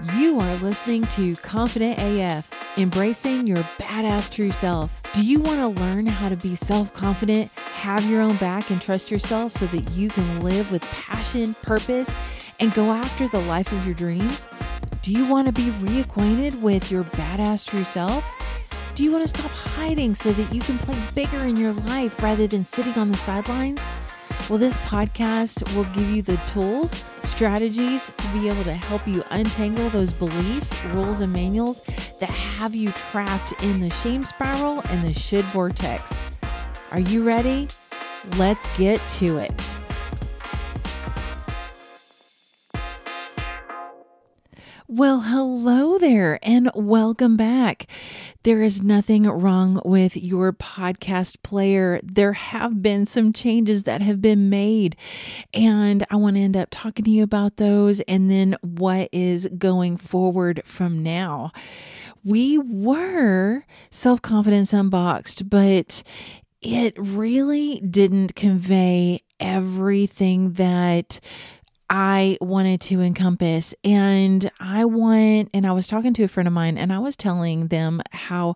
You are listening to Confident AF, embracing your badass true self. Do you want to learn how to be self confident, have your own back, and trust yourself so that you can live with passion, purpose, and go after the life of your dreams? Do you want to be reacquainted with your badass true self? Do you want to stop hiding so that you can play bigger in your life rather than sitting on the sidelines? Well, this podcast will give you the tools, strategies to be able to help you untangle those beliefs, rules, and manuals that have you trapped in the shame spiral and the should vortex. Are you ready? Let's get to it. Well, hello there and welcome back. There is nothing wrong with your podcast player. There have been some changes that have been made, and I want to end up talking to you about those and then what is going forward from now. We were self confidence unboxed, but it really didn't convey everything that I wanted to encompass. And I want, and I was talking to a friend of mine and I was telling them how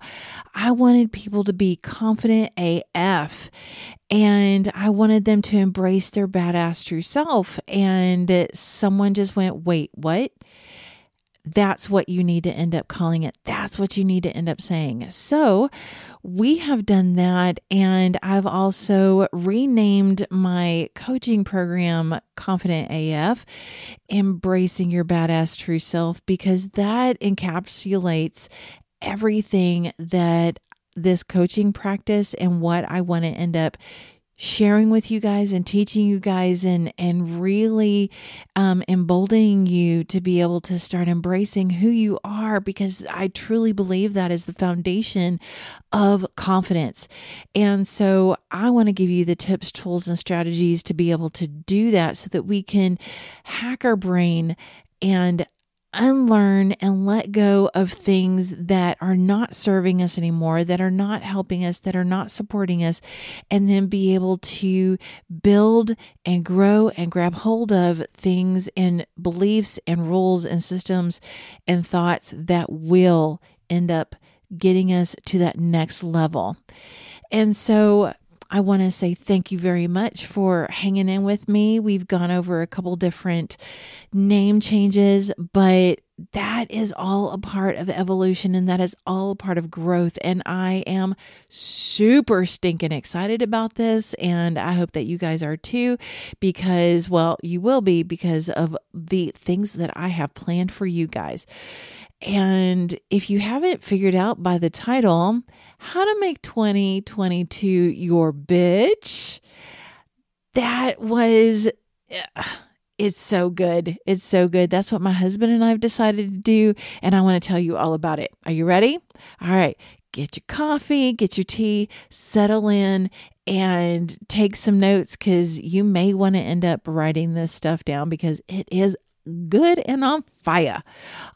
I wanted people to be confident AF and I wanted them to embrace their badass true self. And someone just went, wait, what? That's what you need to end up calling it. That's what you need to end up saying. So, we have done that. And I've also renamed my coaching program Confident AF, Embracing Your Badass True Self, because that encapsulates everything that this coaching practice and what I want to end up sharing with you guys and teaching you guys and and really um, emboldening you to be able to start embracing who you are because I truly believe that is the foundation of confidence. And so I want to give you the tips, tools, and strategies to be able to do that so that we can hack our brain and unlearn and let go of things that are not serving us anymore, that are not helping us, that are not supporting us, and then be able to build and grow and grab hold of things and beliefs and rules and systems and thoughts that will end up getting us to that next level. And so I want to say thank you very much for hanging in with me. We've gone over a couple different name changes, but that is all a part of evolution and that is all a part of growth. And I am super stinking excited about this. And I hope that you guys are too, because, well, you will be because of the things that I have planned for you guys. And if you haven't figured out by the title, how to make 2022 your bitch, that was. Uh, it's so good. It's so good. That's what my husband and I have decided to do. And I want to tell you all about it. Are you ready? All right. Get your coffee, get your tea, settle in, and take some notes because you may want to end up writing this stuff down because it is good and on fire.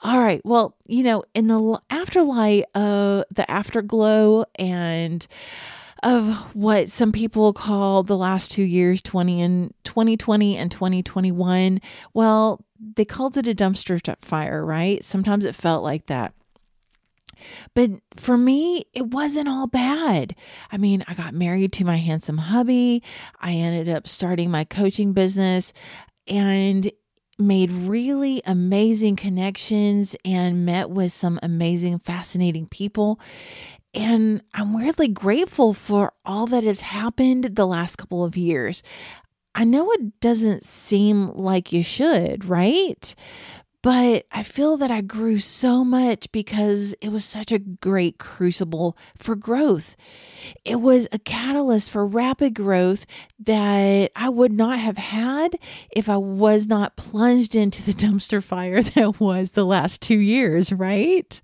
All right. Well, you know, in the afterlight of the afterglow and of what some people call the last two years, 20 and 2020 and 2021, well, they called it a dumpster fire, right? Sometimes it felt like that. But for me, it wasn't all bad. I mean, I got married to my handsome hubby. I ended up starting my coaching business. And made really amazing connections and met with some amazing, fascinating people. And I'm weirdly grateful for all that has happened the last couple of years. I know it doesn't seem like you should, right? But I feel that I grew so much because it was such a great crucible for growth. It was a catalyst for rapid growth that I would not have had if I was not plunged into the dumpster fire that was the last two years, right?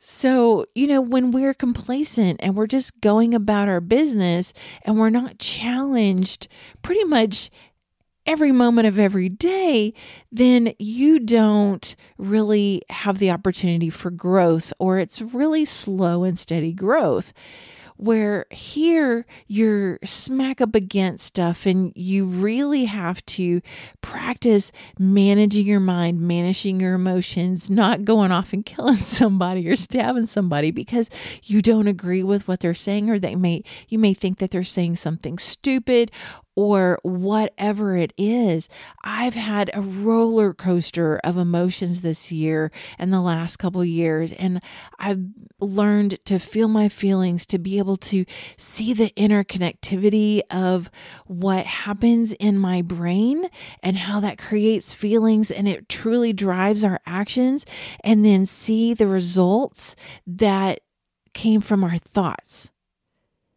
So, you know, when we're complacent and we're just going about our business and we're not challenged pretty much every moment of every day, then you don't really have the opportunity for growth, or it's really slow and steady growth. Where here you're smack up against stuff and you really have to practice managing your mind, managing your emotions, not going off and killing somebody or stabbing somebody because you don't agree with what they're saying or they may you may think that they're saying something stupid or whatever it is. I've had a roller coaster of emotions this year and the last couple years and I've learned to feel my feelings, to be able to see the interconnectivity of what happens in my brain and how that creates feelings and it truly drives our actions and then see the results that came from our thoughts.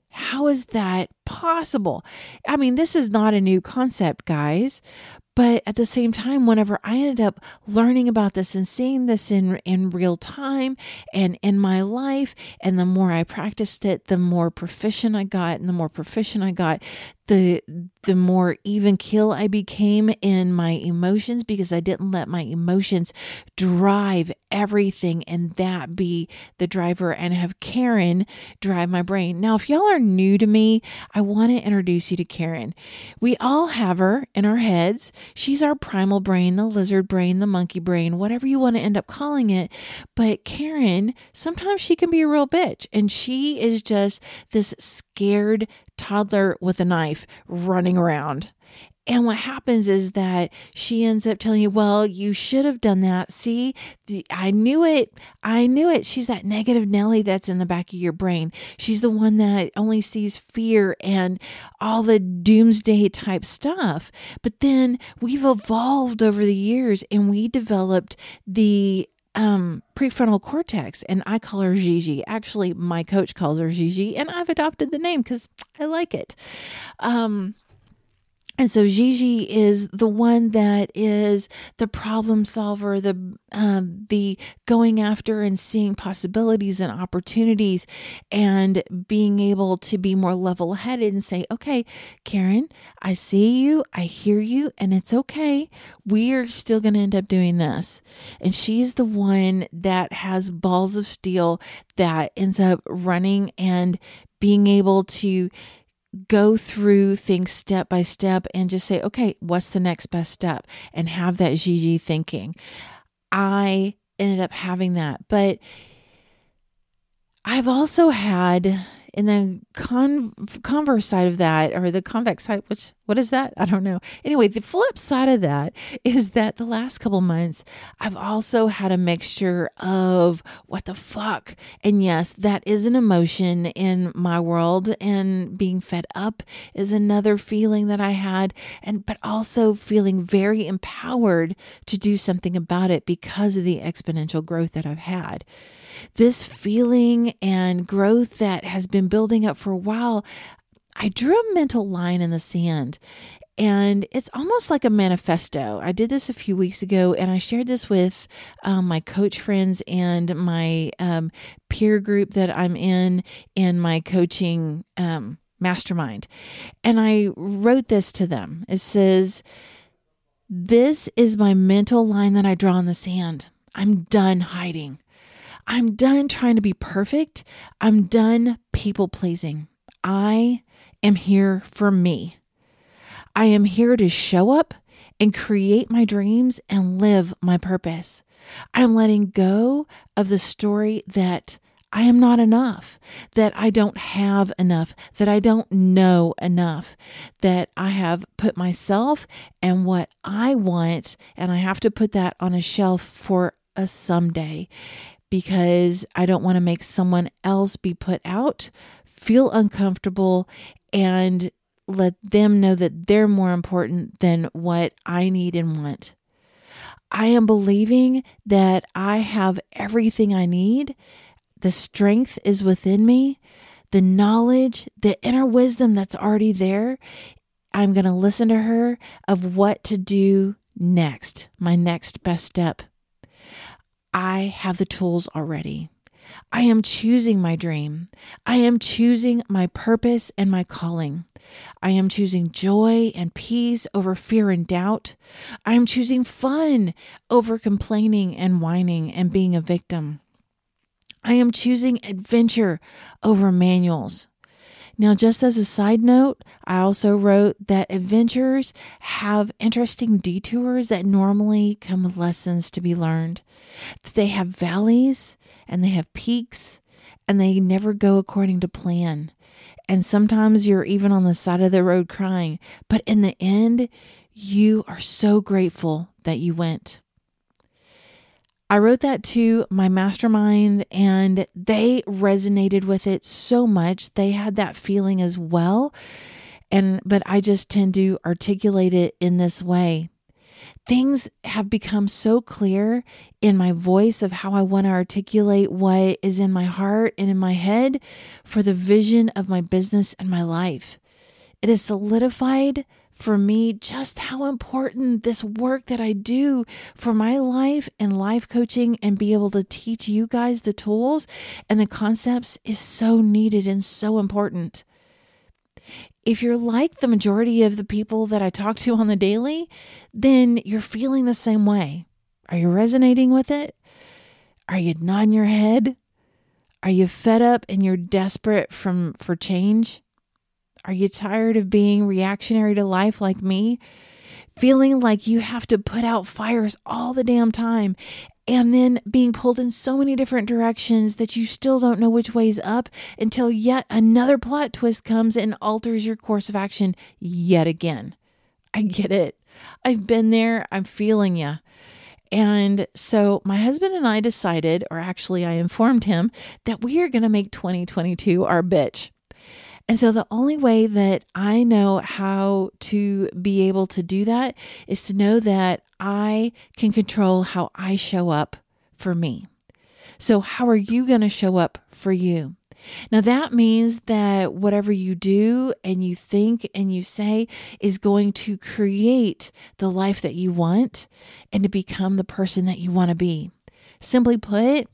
How is that possible? I mean, this is not a new concept, guys, but at the same time, whenever I ended up learning about this and seeing this in, in real time and in my life, and the more I practiced it, the more proficient I got, and the more proficient I got, the the more even kill I became in my emotions because I didn't let my emotions drive everything and that be the driver and have Karen drive my brain. Now, if y'all are new to me, I want to introduce you to Karen. We all have her in our heads. She's our primal brain, the lizard brain, the monkey brain, whatever you want to end up calling it. But Karen, sometimes she can be a real bitch and she is just this scared toddler with a knife running around. And what happens is that she ends up telling you, Well, you should have done that. See, I knew it. I knew it. She's that negative Nelly that's in the back of your brain. She's the one that only sees fear and all the doomsday type stuff. But then we've evolved over the years and we developed the um, prefrontal cortex, and I call her Gigi. Actually, my coach calls her Gigi, and I've adopted the name because I like it. Um, and so Gigi is the one that is the problem solver, the um, the going after and seeing possibilities and opportunities, and being able to be more level headed and say, "Okay, Karen, I see you, I hear you, and it's okay. We are still going to end up doing this." And she's the one that has balls of steel that ends up running and being able to go through things step by step and just say, okay, what's the next best step? And have that Gigi thinking. I ended up having that. But I've also had in the con- converse side of that, or the convex side, which what is that? I don't know. Anyway, the flip side of that is that the last couple months, I've also had a mixture of what the fuck. And yes, that is an emotion in my world. And being fed up is another feeling that I had. And, but also feeling very empowered to do something about it because of the exponential growth that I've had. This feeling and growth that has been building up for a while, I drew a mental line in the sand and it's almost like a manifesto. I did this a few weeks ago, and I shared this with um, my coach friends and my um, peer group that I'm in in my coaching um, mastermind. And I wrote this to them. It says, This is my mental line that I draw in the sand. I'm done hiding. I'm done trying to be perfect. I'm done people pleasing. I am here for me. I am here to show up and create my dreams and live my purpose. I'm letting go of the story that I am not enough, that I don't have enough, that I don't know enough, that I have put myself and what I want, and I have to put that on a shelf for a someday because I don't want to make someone else be put out, feel uncomfortable, and let them know that they're more important than what I need and want. I am believing that I have everything I need. The strength is within me, the knowledge, the inner wisdom that's already there. I'm going to listen to her of what to do next, my next best step. I have the tools already. I am choosing my dream. I am choosing my purpose and my calling. I am choosing joy and peace over fear and doubt. I am choosing fun over complaining and whining and being a victim. I am choosing adventure over manuals. Now, just as a side note, I also wrote that adventures have interesting detours that normally come with lessons to be learned. They have valleys and they have peaks and they never go according to plan. And sometimes you're even on the side of the road crying, but in the end, you are so grateful that you went. I wrote that to my mastermind and they resonated with it so much. They had that feeling as well. And but I just tend to articulate it in this way. Things have become so clear in my voice of how I want to articulate what is in my heart and in my head for the vision of my business and my life. It is solidified for me just how important this work that I do for my life and life coaching and be able to teach you guys the tools and the concepts is so needed and so important. If you're like the majority of the people that I talk to on the daily, then you're feeling the same way. Are you resonating with it? Are you nodding your head? Are you fed up and you're desperate from for change? Are you tired of being reactionary to life like me? Feeling like you have to put out fires all the damn time and then being pulled in so many different directions that you still don't know which way's up until yet another plot twist comes and alters your course of action yet again. I get it. I've been there. I'm feeling you. And so my husband and I decided, or actually I informed him, that we are going to make 2022 our bitch. And so the only way that I know how to be able to do that is to know that I can control how I show up for me. So, how are you going to show up for you? Now, that means that whatever you do and you think and you say is going to create the life that you want and to become the person that you want to be. Simply put,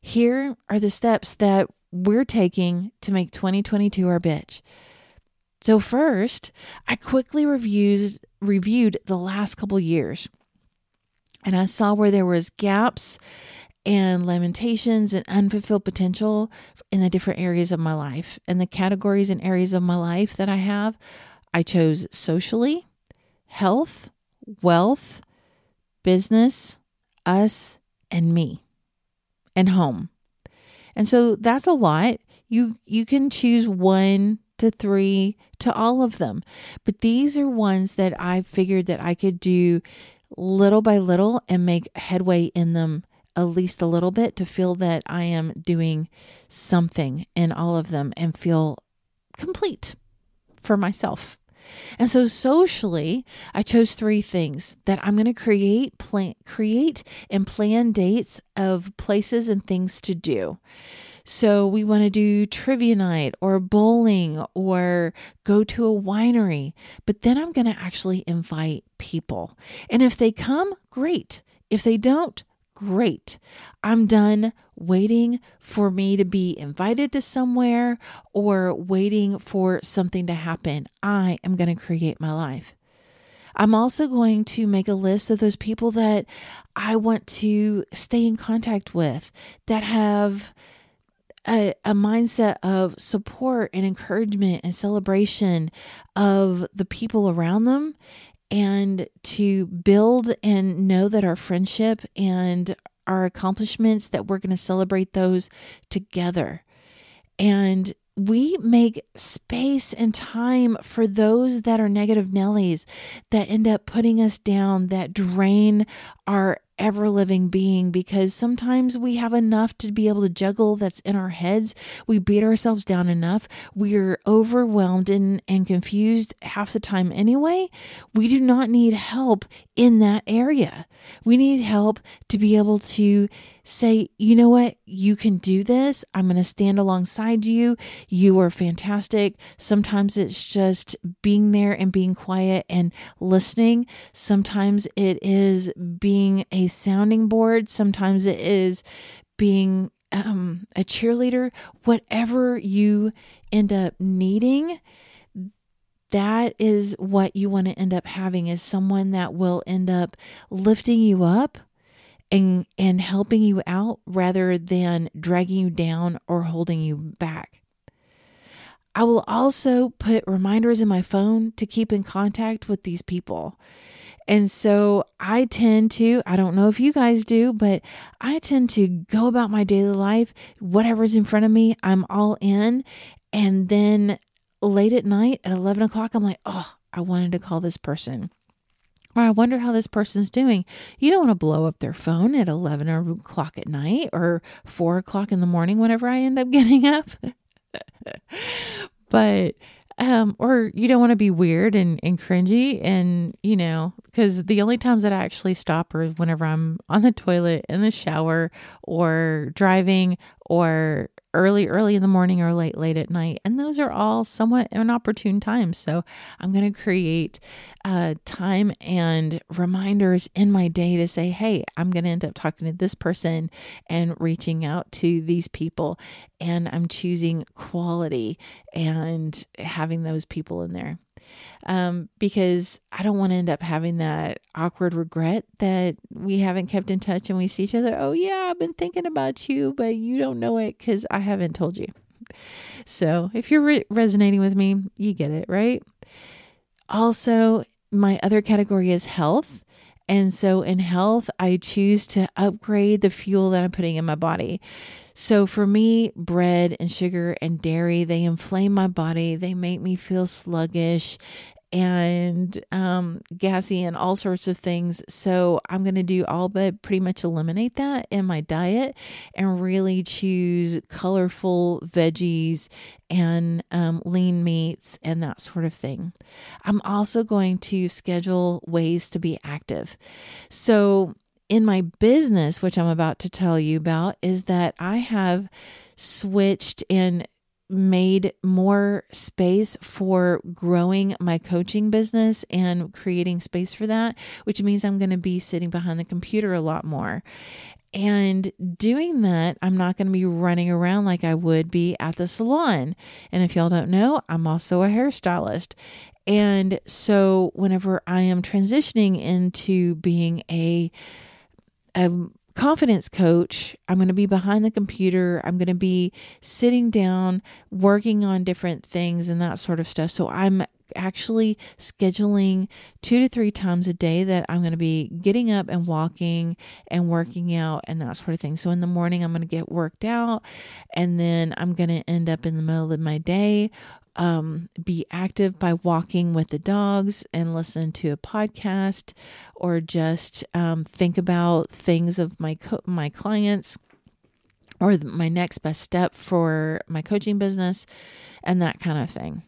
here are the steps that we're taking to make 2022 our bitch. So first, I quickly reviewed reviewed the last couple years. And I saw where there was gaps and lamentations and unfulfilled potential in the different areas of my life. And the categories and areas of my life that I have, I chose socially, health, wealth, business, us, and me, and home. And so that's a lot. You you can choose one to 3 to all of them. But these are ones that I figured that I could do little by little and make headway in them at least a little bit to feel that I am doing something in all of them and feel complete for myself. And so socially, I chose three things that I'm going to create plan create and plan dates of places and things to do. So we want to do trivia night or bowling or go to a winery. But then I'm going to actually invite people. And if they come, great. If they don't, great. I'm done waiting for me to be invited to somewhere or waiting for something to happen. I am going to create my life. I'm also going to make a list of those people that I want to stay in contact with that have a, a, mindset of support and encouragement and celebration of the people around them and to build and know that our friendship and our accomplishments that we're going to celebrate those together. And we make space and time for those that are negative Nellies that end up putting us down, that drain our ever living being because sometimes we have enough to be able to juggle that's in our heads. We beat ourselves down enough. We're overwhelmed and, and confused half the time anyway. We do not need help in that area. We need help to be able to say, you know what, you can do this. I'm going to stand alongside you. You are fantastic. Sometimes it's just being there and being quiet and listening. Sometimes it is being a sounding board. Sometimes it is being um, a cheerleader. Whatever you end up needing, that is what you want to end up having is someone that will end up lifting you up and and helping you out rather than dragging you down or holding you back. I will also put reminders in my phone to keep in contact with these people. And so I tend to, I don't know if you guys do, but I tend to go about my daily life, whatever's in front of me, I'm all in. And then late at night at 11 o'clock, I'm like, oh, I wanted to call this person. Or I wonder how this person's doing. You don't want to blow up their phone at 11 o'clock at night or 4 o'clock in the morning whenever I end up getting up. but um, or you don't want to be weird and, and cringy and you know because the only times that i actually stop are whenever i'm on the toilet in the shower or driving or early, early in the morning or late, late at night. And those are all somewhat inopportune times. So I'm going to create uh, time and reminders in my day to say, hey, I'm going to end up talking to this person and reaching out to these people. And I'm choosing quality and having those people in there um, because I don't want to end up having that awkward regret that we haven't kept in touch and we see each other. Oh, yeah, I've been thinking about you, but you don't know it because I haven't told you. So if you're re- resonating with me, you get it, right? Also, my other category is health. And so in health, I choose to upgrade the fuel that I'm putting in my body. So for me, bread and sugar and dairy, they inflame my body. They make me feel sluggish and um, gassy and all sorts of things. So I'm going to do all but pretty much eliminate that in my diet and really choose colorful veggies and um, lean meats and that sort of thing. I'm also going to schedule ways to be active. So in my business, which I'm about to tell you about, is that I have switched and made more space for growing my coaching business and creating space for that, which means I'm going to be sitting behind the computer a lot more. And doing that, I'm not going to be running around like I would be at the salon. And if y'all don't know, I'm also a hairstylist. And so whenever I am transitioning into being a, a confidence coach, I'm going to be behind the computer. I'm going to be sitting down, working on different things and that sort of stuff. So I'm actually scheduling two to three times a day that I'm going to be getting up and walking and working out and that sort of thing. So in the morning, I'm going to get worked out and then I'm going to end up in the middle of my day um, be active by walking with the dogs and listen to a podcast or just um, think about things of my co- my clients or my next best step for my coaching business and that kind of thing.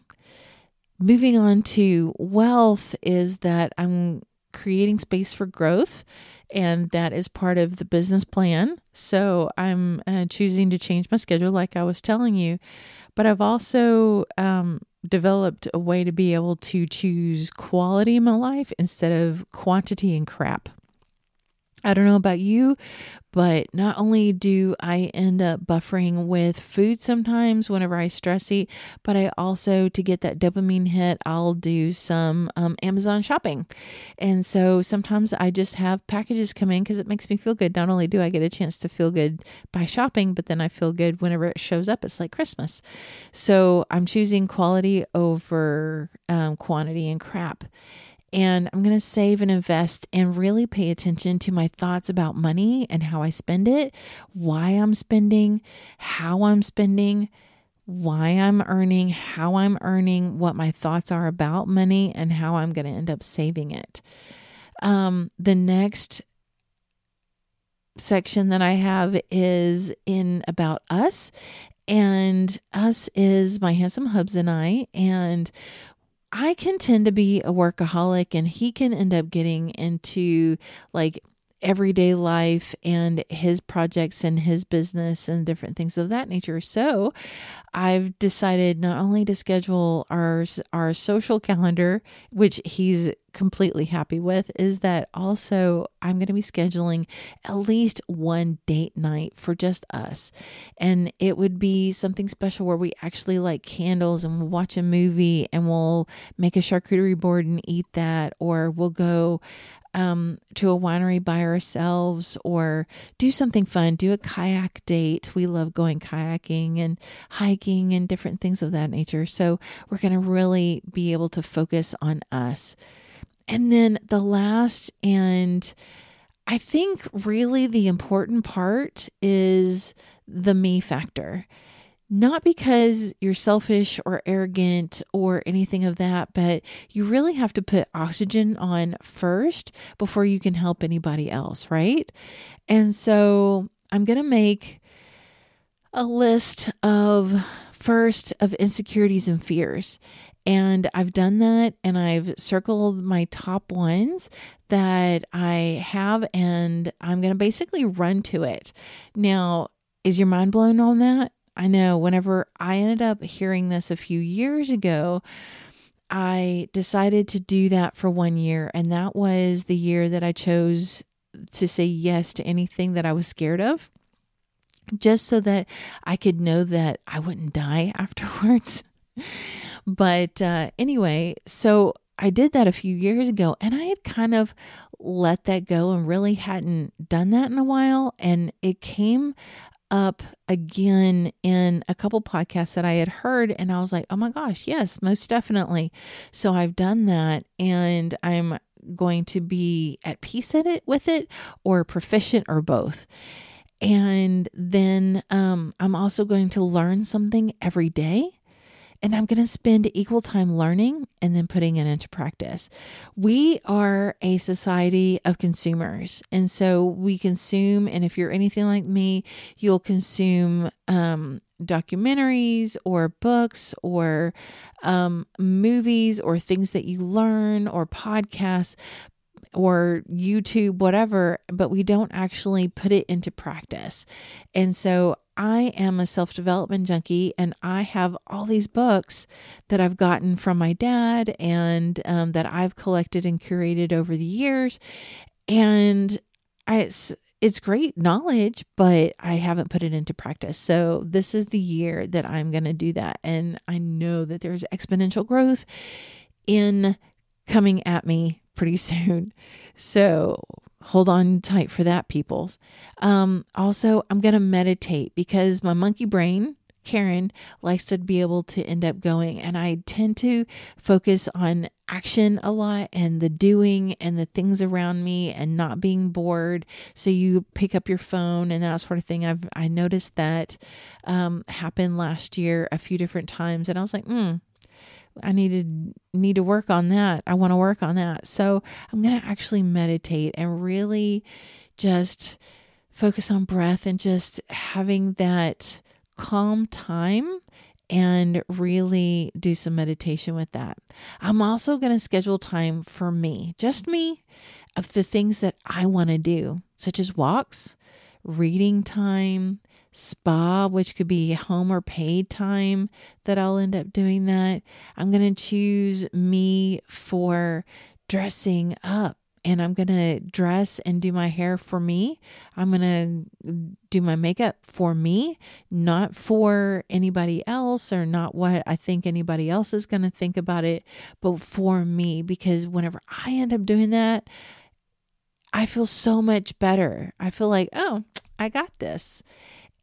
Moving on to wealth is that I'm creating space for growth and that is part of the business plan. So I'm uh, choosing to change my schedule, like I was telling you. But I've also um, developed a way to be able to choose quality in my life instead of quantity and crap. I don't know about you, but not only do I end up buffering with food sometimes whenever I stress eat, but I also, to get that dopamine hit, I'll do some um, Amazon shopping. And so sometimes I just have packages come in because it makes me feel good. Not only do I get a chance to feel good by shopping, but then I feel good whenever it shows up. It's like Christmas. So I'm choosing quality over um, quantity and crap and I'm going to save and invest and really pay attention to my thoughts about money and how I spend it, why I'm spending, how I'm spending, why I'm earning, how I'm earning, what my thoughts are about money, and how I'm going to end up saving it. Um, the next section that I have is in about us. And us is my handsome hubs and I. And I can tend to be a workaholic and he can end up getting into like everyday life and his projects and his business and different things of that nature. So, I've decided not only to schedule our our social calendar, which he's completely happy with is that also I'm going to be scheduling at least one date night for just us. And it would be something special where we actually light candles and we'll watch a movie and we'll make a charcuterie board and eat that, or we'll go um, to a winery by ourselves or do something fun, do a kayak date. We love going kayaking and hiking and different things of that nature. So we're going to really be able to focus on us. And then the last and I think really the important part is the me factor. Not because you're selfish or arrogant or anything of that, but you really have to put oxygen on first before you can help anybody else, right? And so I'm going to make a list of first of insecurities and fears. And I've done that and I've circled my top ones that I have, and I'm going to basically run to it. Now, is your mind blown on that? I know whenever I ended up hearing this a few years ago, I decided to do that for one year. And that was the year that I chose to say yes to anything that I was scared of, just so that I could know that I wouldn't die afterwards. but uh, anyway, so I did that a few years ago and I had kind of let that go and really hadn't done that in a while. And it came up again in a couple podcasts that I had heard, and I was like, oh my gosh, yes, most definitely. So I've done that, and I'm going to be at peace at it with it, or proficient, or both. And then um, I'm also going to learn something every day and I'm going to spend equal time learning and then putting it into practice. We are a society of consumers, and so we consume. And if you're anything like me, you'll consume um, documentaries or books or um, movies or things that you learn or podcasts or YouTube, whatever, but we don't actually put it into practice. And so I am a self development junkie and I have all these books that I've gotten from my dad and um, that I've collected and curated over the years. And I, it's, it's great knowledge, but I haven't put it into practice. So this is the year that I'm going to do that. And I know that there's exponential growth in coming at me pretty soon. So hold on tight for that, peoples. Um, also, I'm going to meditate because my monkey brain, Karen, likes to be able to end up going. And I tend to focus on action a lot and the doing and the things around me and not being bored. So you pick up your phone and that sort of thing. I've I noticed that um, happened last year a few different times, and I was like, hmm I need to need to work on that. I want to work on that. So I'm going to actually meditate and really just focus on breath and just having that calm time and really do some meditation with that. I'm also going to schedule time for me, just me, of the things that I want to do, such as walks, reading time, spa, which could be home or paid time that I'll end up doing that. I'm going to choose me for dressing up and I'm going to dress and do my hair for me. I'm going to do my makeup for me, not for anybody else or not what I think anybody else is going to think about it, but for me. Because whenever I end up doing that, I feel so much better. I feel like, oh, I got this.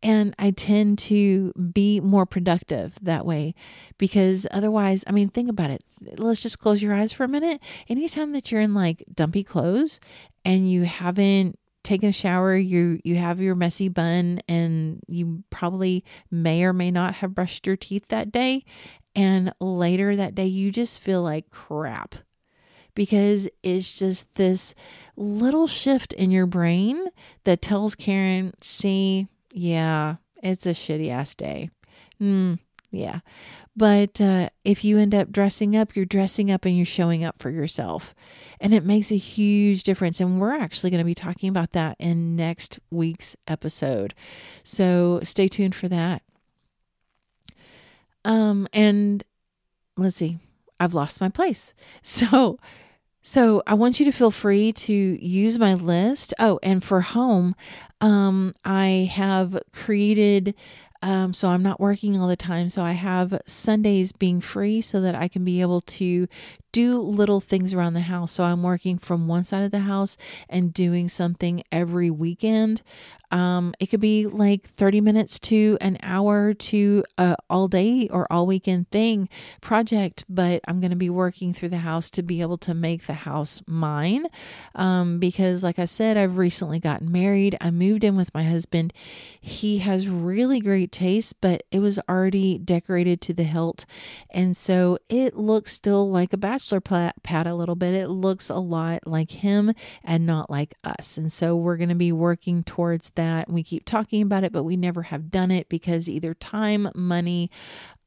And I tend to be more productive that way because otherwise, I mean, think about it. Let's just close your eyes for a minute. Anytime that you're in like dumpy clothes and you haven't taken a shower, you you have your messy bun and you probably may or may not have brushed your teeth that day and later that day you just feel like crap because it's just this little shift in your brain that tells Karen, see, yeah, it's a shitty ass day. Mm, yeah. But uh, if you end up dressing up, you're dressing up and you're showing up for yourself. And it makes a huge difference. And we're actually going to be talking about that in next week's episode. So stay tuned for that. Um, and let's see, I've lost my place. So So I want you to feel free to use my list. Oh, and for home, um, I have created um, so I'm not working all the time. So I have Sundays being free so that I can be able to do little things around the house. So I'm working from one side of the house and doing something every weekend. Um, it could be like 30 minutes to an hour to a all day or all weekend thing project, but I'm going to be working through the house to be able to make the house mine. Um, because, like I said, I've recently gotten married. I moved in with my husband. He has really great taste, but it was already decorated to the hilt. And so it looks still like a bachelor bachelor pad a little bit. It looks a lot like him and not like us. And so we're going to be working towards that. We keep talking about it, but we never have done it because either time, money,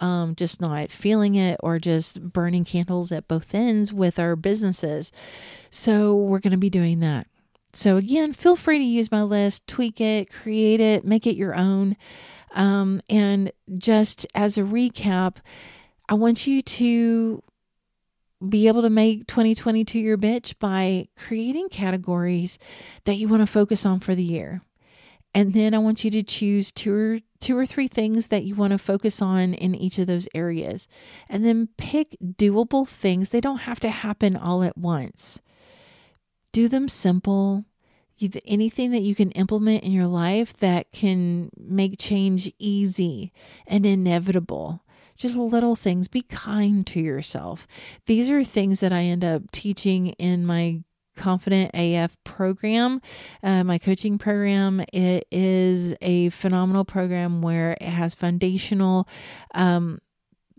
um, just not feeling it, or just burning candles at both ends with our businesses. So we're going to be doing that. So, again, feel free to use my list, tweak it, create it, make it your own. Um, and just as a recap, I want you to be able to make 2022 your bitch by creating categories that you want to focus on for the year. And then I want you to choose two or two or three things that you want to focus on in each of those areas. And then pick doable things. They don't have to happen all at once. Do them simple. anything that you can implement in your life that can make change easy and inevitable just little things. Be kind to yourself. These are things that I end up teaching in my Confident AF program, uh, my coaching program. It is a phenomenal program where it has foundational um,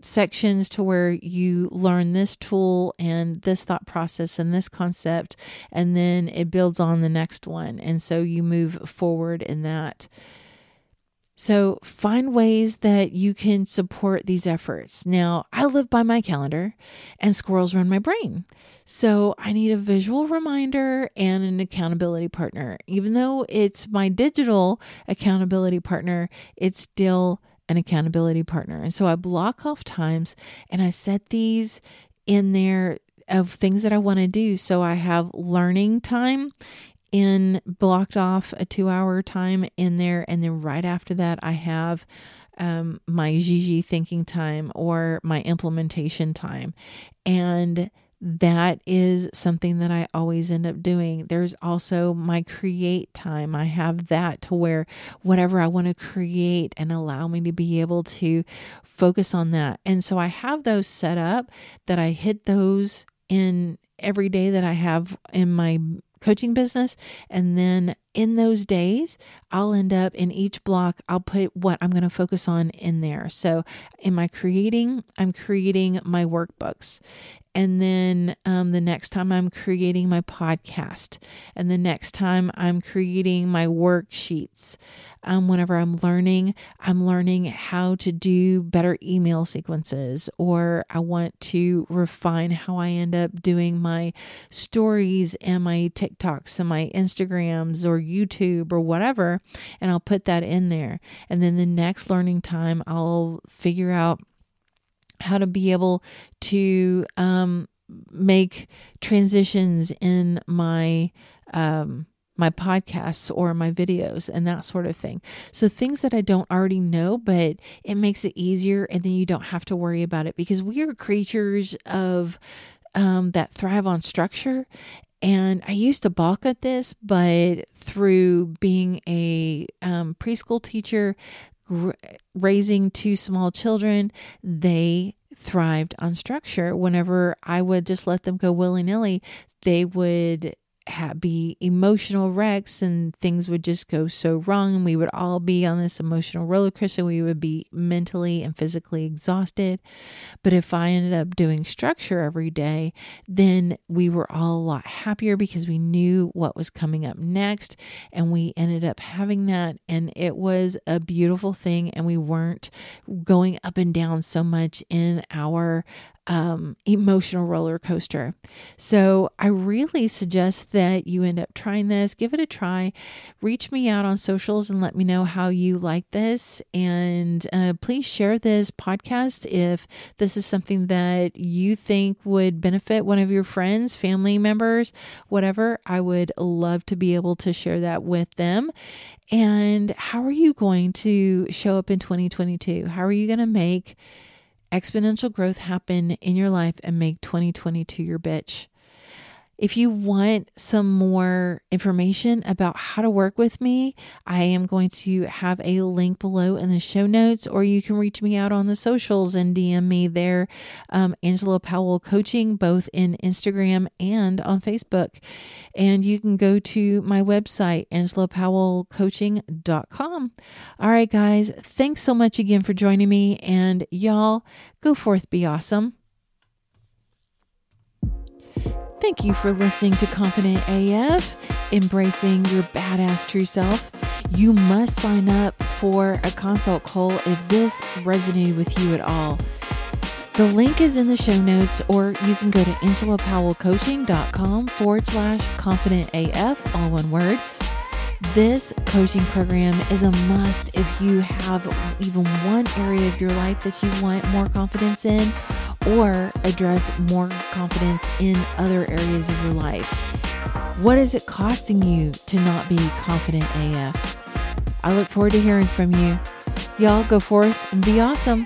sections to where you learn this tool and this thought process and this concept, and then it builds on the next one. And so you move forward in that. So find ways that you can support these efforts. Now, I live by my calendar and squirrels run my brain. So I need a visual reminder and an accountability partner. Even though it's my digital accountability partner, it's still an accountability partner. And so I block off times and I set these in there of things that I want to do. So I have learning time in blocked off a two hour time in there. And then right after that, I have um, my Gigi thinking time or my implementation time. And that is something that I always end up doing. There's also my create time. I have that to where whatever I want to create and allow me to be able to focus on that. And so I have those set up that I hit those in every day that I have in my coaching business. And then in those days, I'll end up in each block, I'll put what I'm going to focus on in there. So, in my creating, I'm creating my workbooks. And then um, the next time I'm creating my podcast, and the next time I'm creating my worksheets. Um, whenever I'm learning, I'm learning how to do better email sequences, or I want to refine how I end up doing my stories and my TikToks and my Instagrams or YouTube or whatever. And I'll put that in there. And then the next learning time, I'll figure out how to be able to um, make transitions in my um, my podcasts or my videos and that sort of thing. So things that I don't already know, but it makes it easier and then you don't have to worry about it because we are creatures of um, that thrive on structure. And I used to balk at this, but through being a um, preschool teacher, raising two small children, they thrived on structure. Whenever I would just let them go willy nilly, they would be emotional wrecks and things would just go so wrong and we would all be on this emotional roller coaster. We would be mentally and physically exhausted. But if i ended up doing structure every day then we were all a lot happier because we knew what was coming up next and we ended up having that. And it was a beautiful thing and we weren't going up and down so much in our um, emotional roller coaster. So I really suggest that you end up trying this. Give it a try. Reach me out on socials and let me know how you like this. And uh, please share this podcast if this is something that you think would benefit one of your friends, family members, whatever. I would love to be able to share that with them. And how are you going to show up in 2022? How are you going to make exponential growth happen in your life and make 2022 your bitch? If you want some more information about how to work with me, I am going to have a link below in the show notes, or you can reach me out on the socials and DM me there, um, Angela Powell Coaching, both in Instagram and on Facebook. And you can go to my website, angelapowellcoaching.com. All right, guys, thanks so much again for joining me, and y'all go forth, be awesome. Thank you for listening to Confident AF, embracing your badass true self. You must sign up for a consult call if this resonated with you at all. The link is in the show notes, or you can go to angelapowellcoaching.com forward slash confident AF, all one word. This coaching program is a must if you have even one area of your life that you want more confidence in or address more confidence in other areas of your life. What is it costing you to not be confident AF? I look forward to hearing from you. Y'all go forth and be awesome.